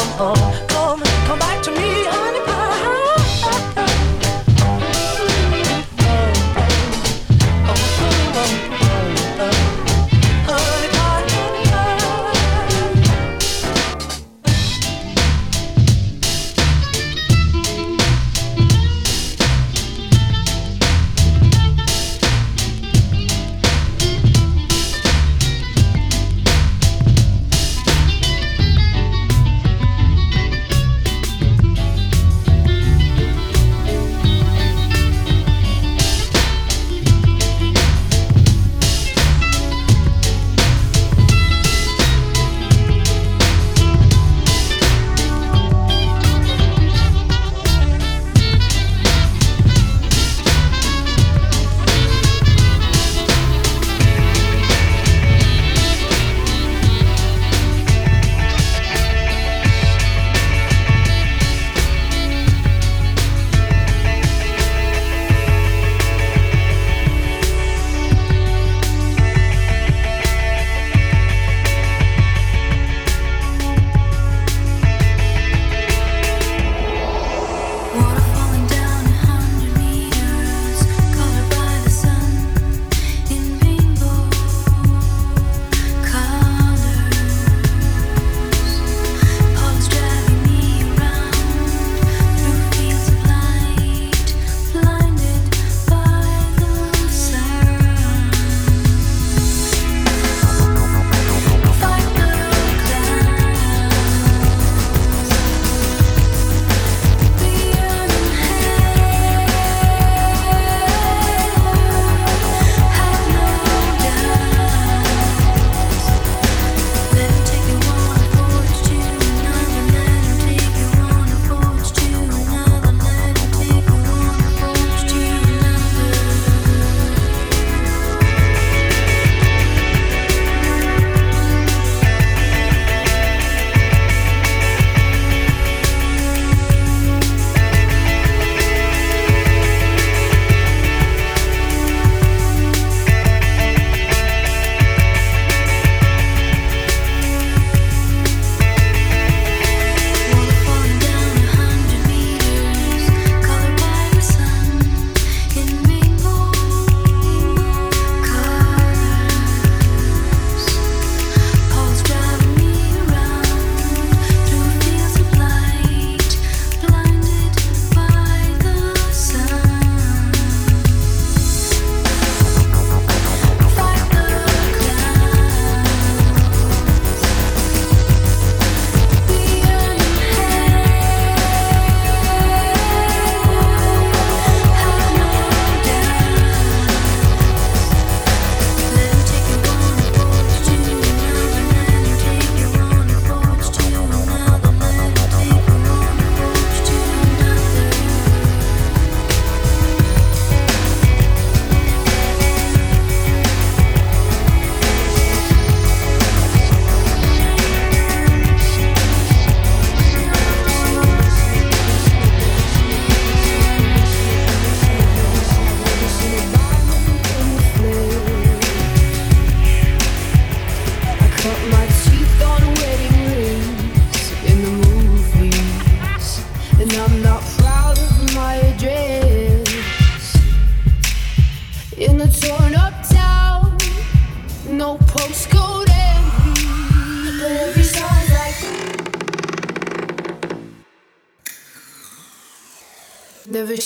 come home? Come, come back to me,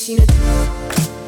never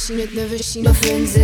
seen it, never seen it,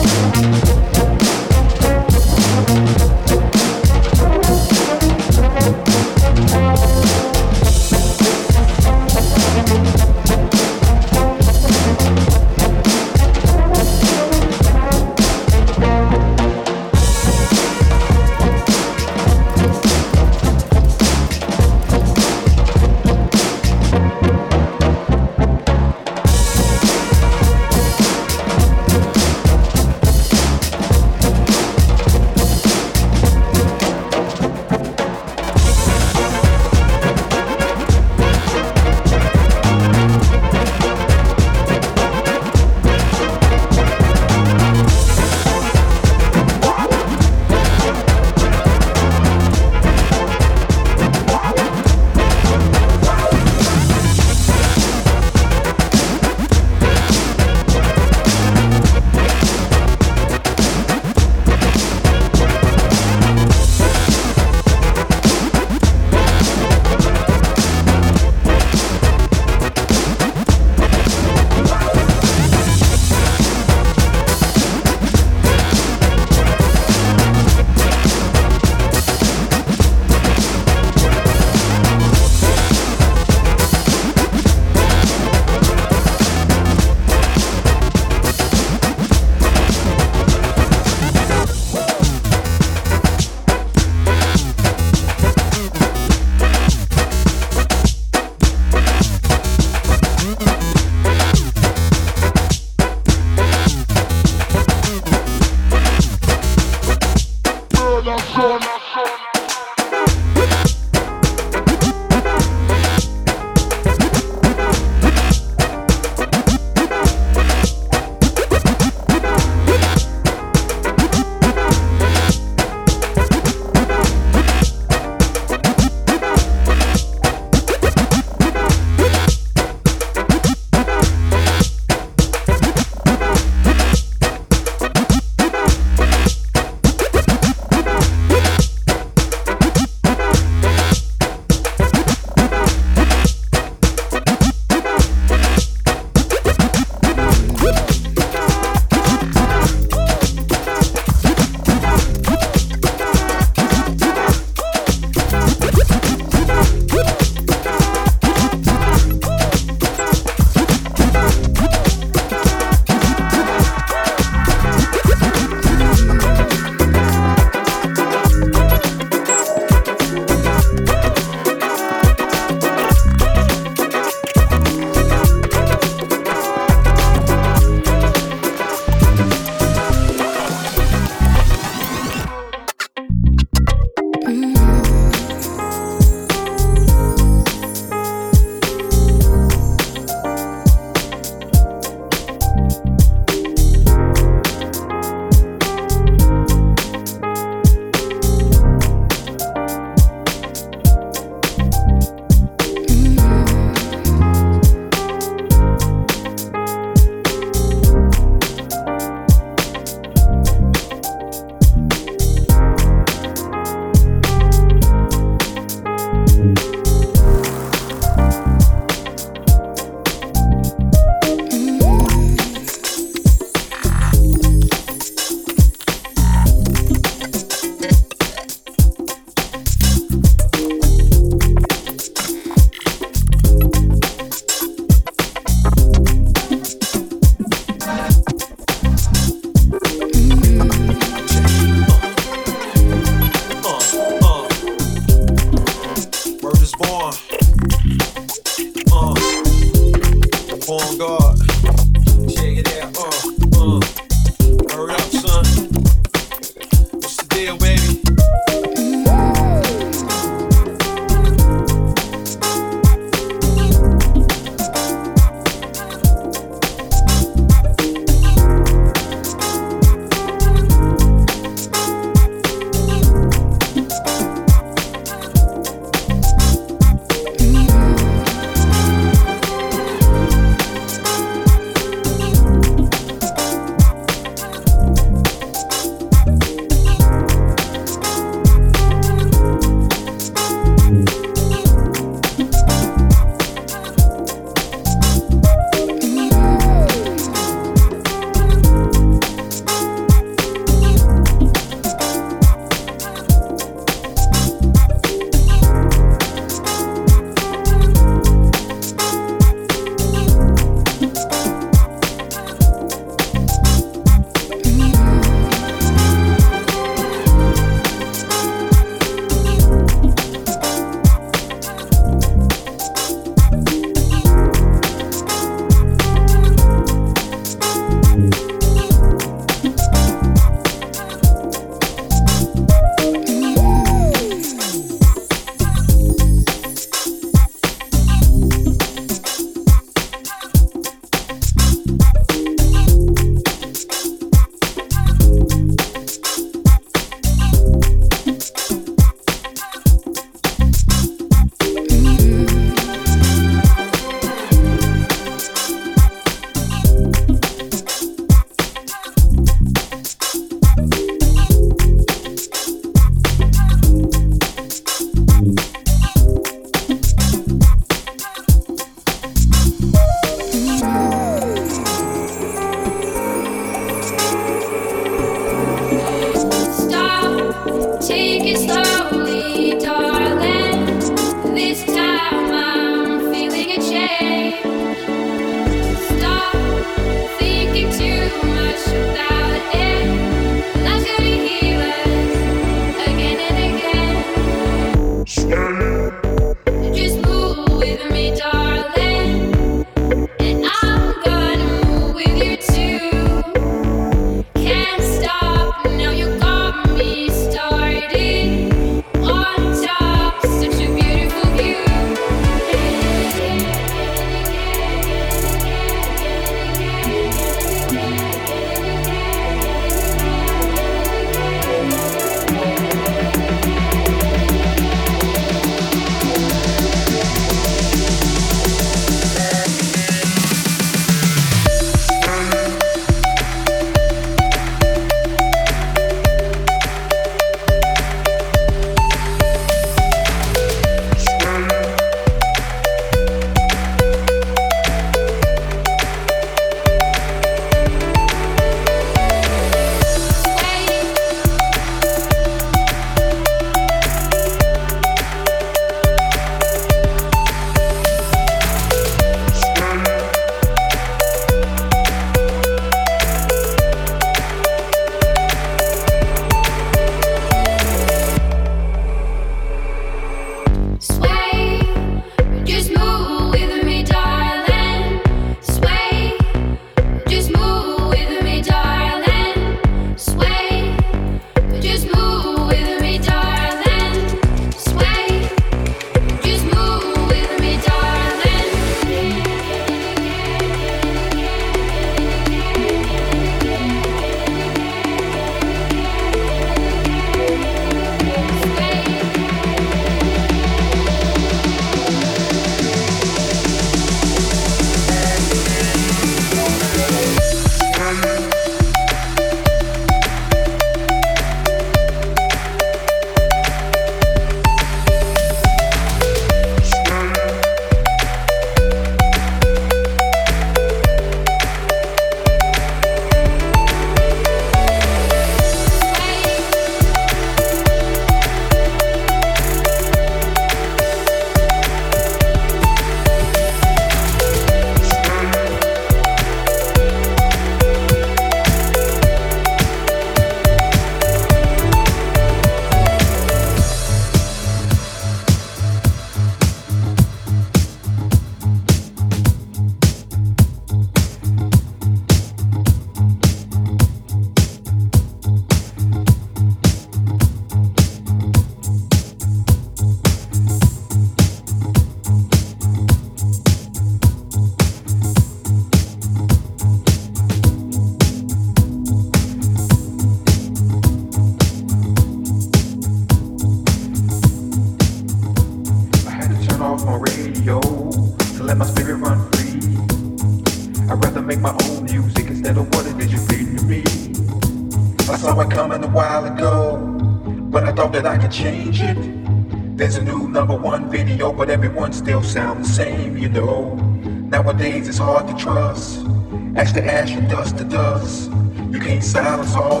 And dust to dust. You can't silence all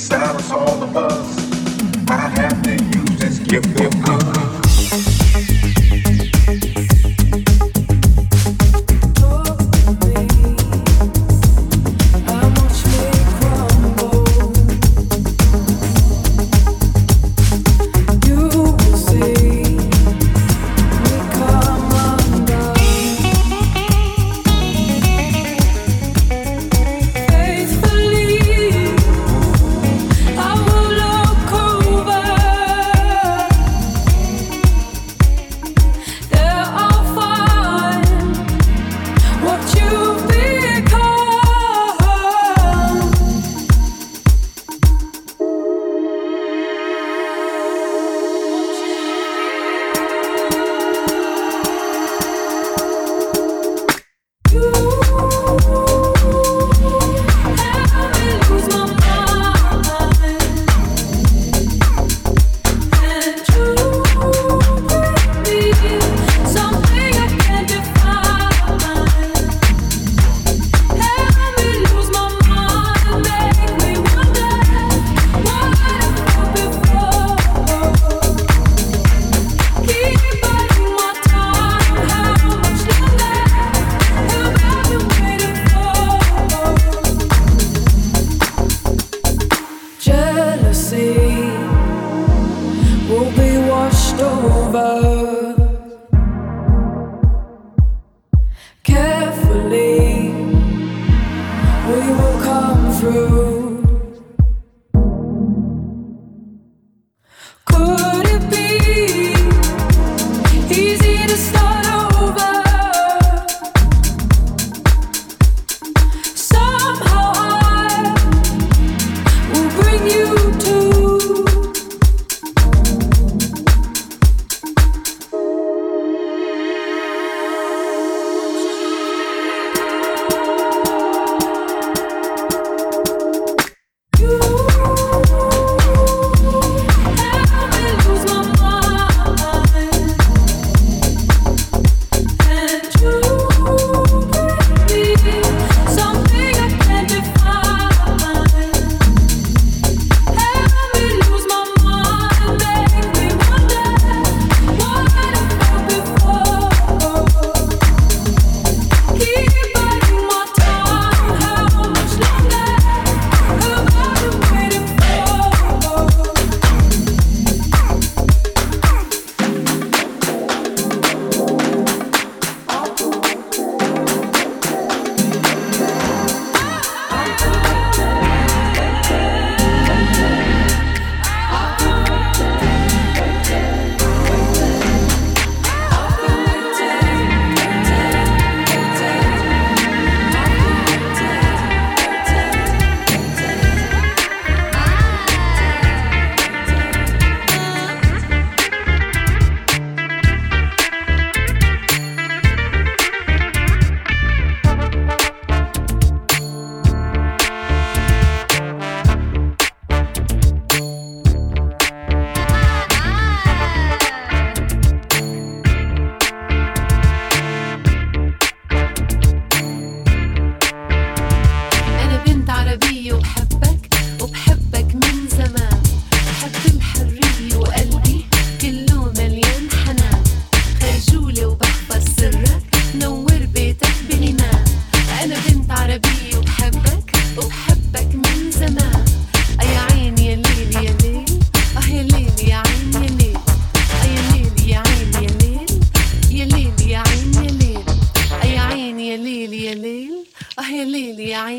styles all of us. I have to use this gift of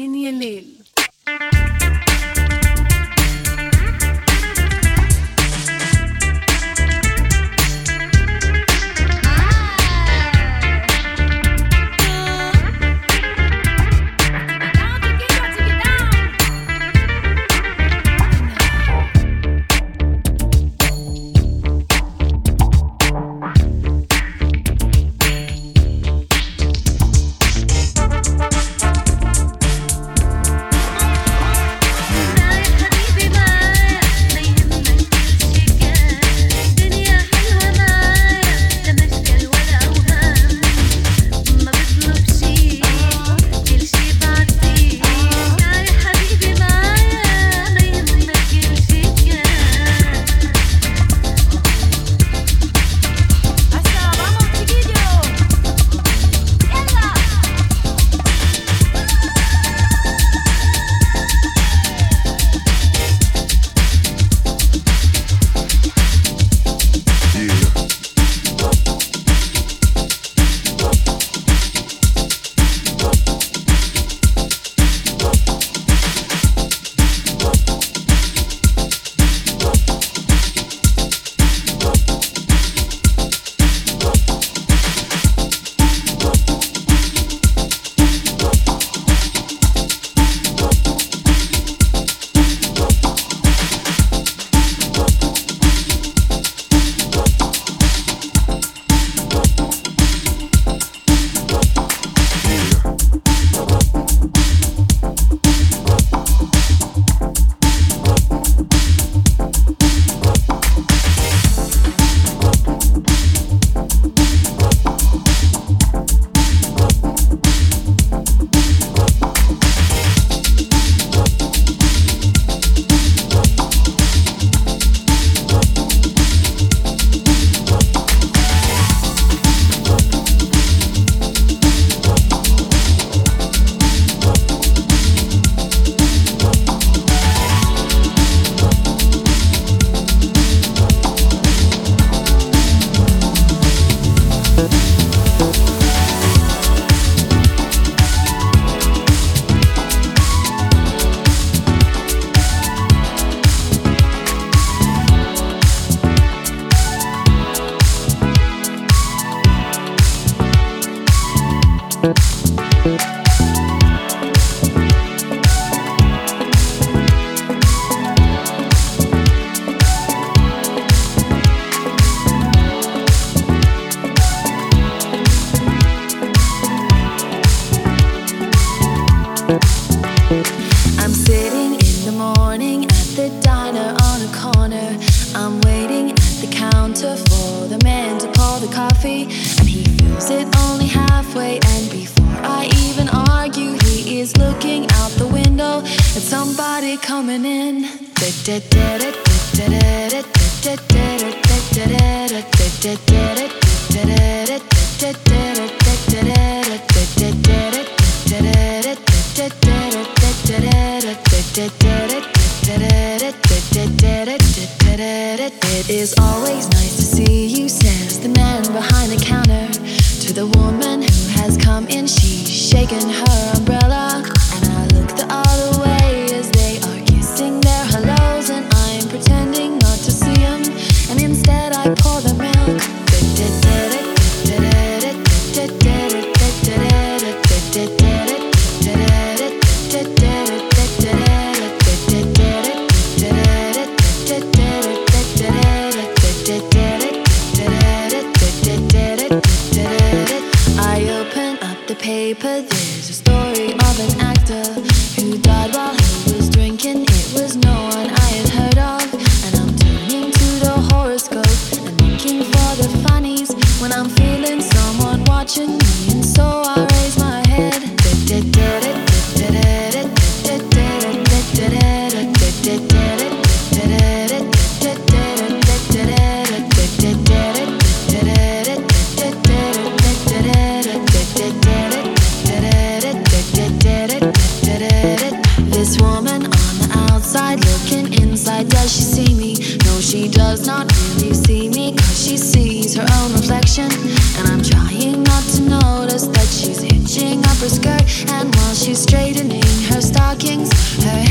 en y el él. the paper, there's a story of an actor who died while he was drinking. It was no one I had heard of, and I'm turning to the horoscope and looking for the funnies when I'm feeling someone watching me. April skirt, and while she's straightening her stockings, her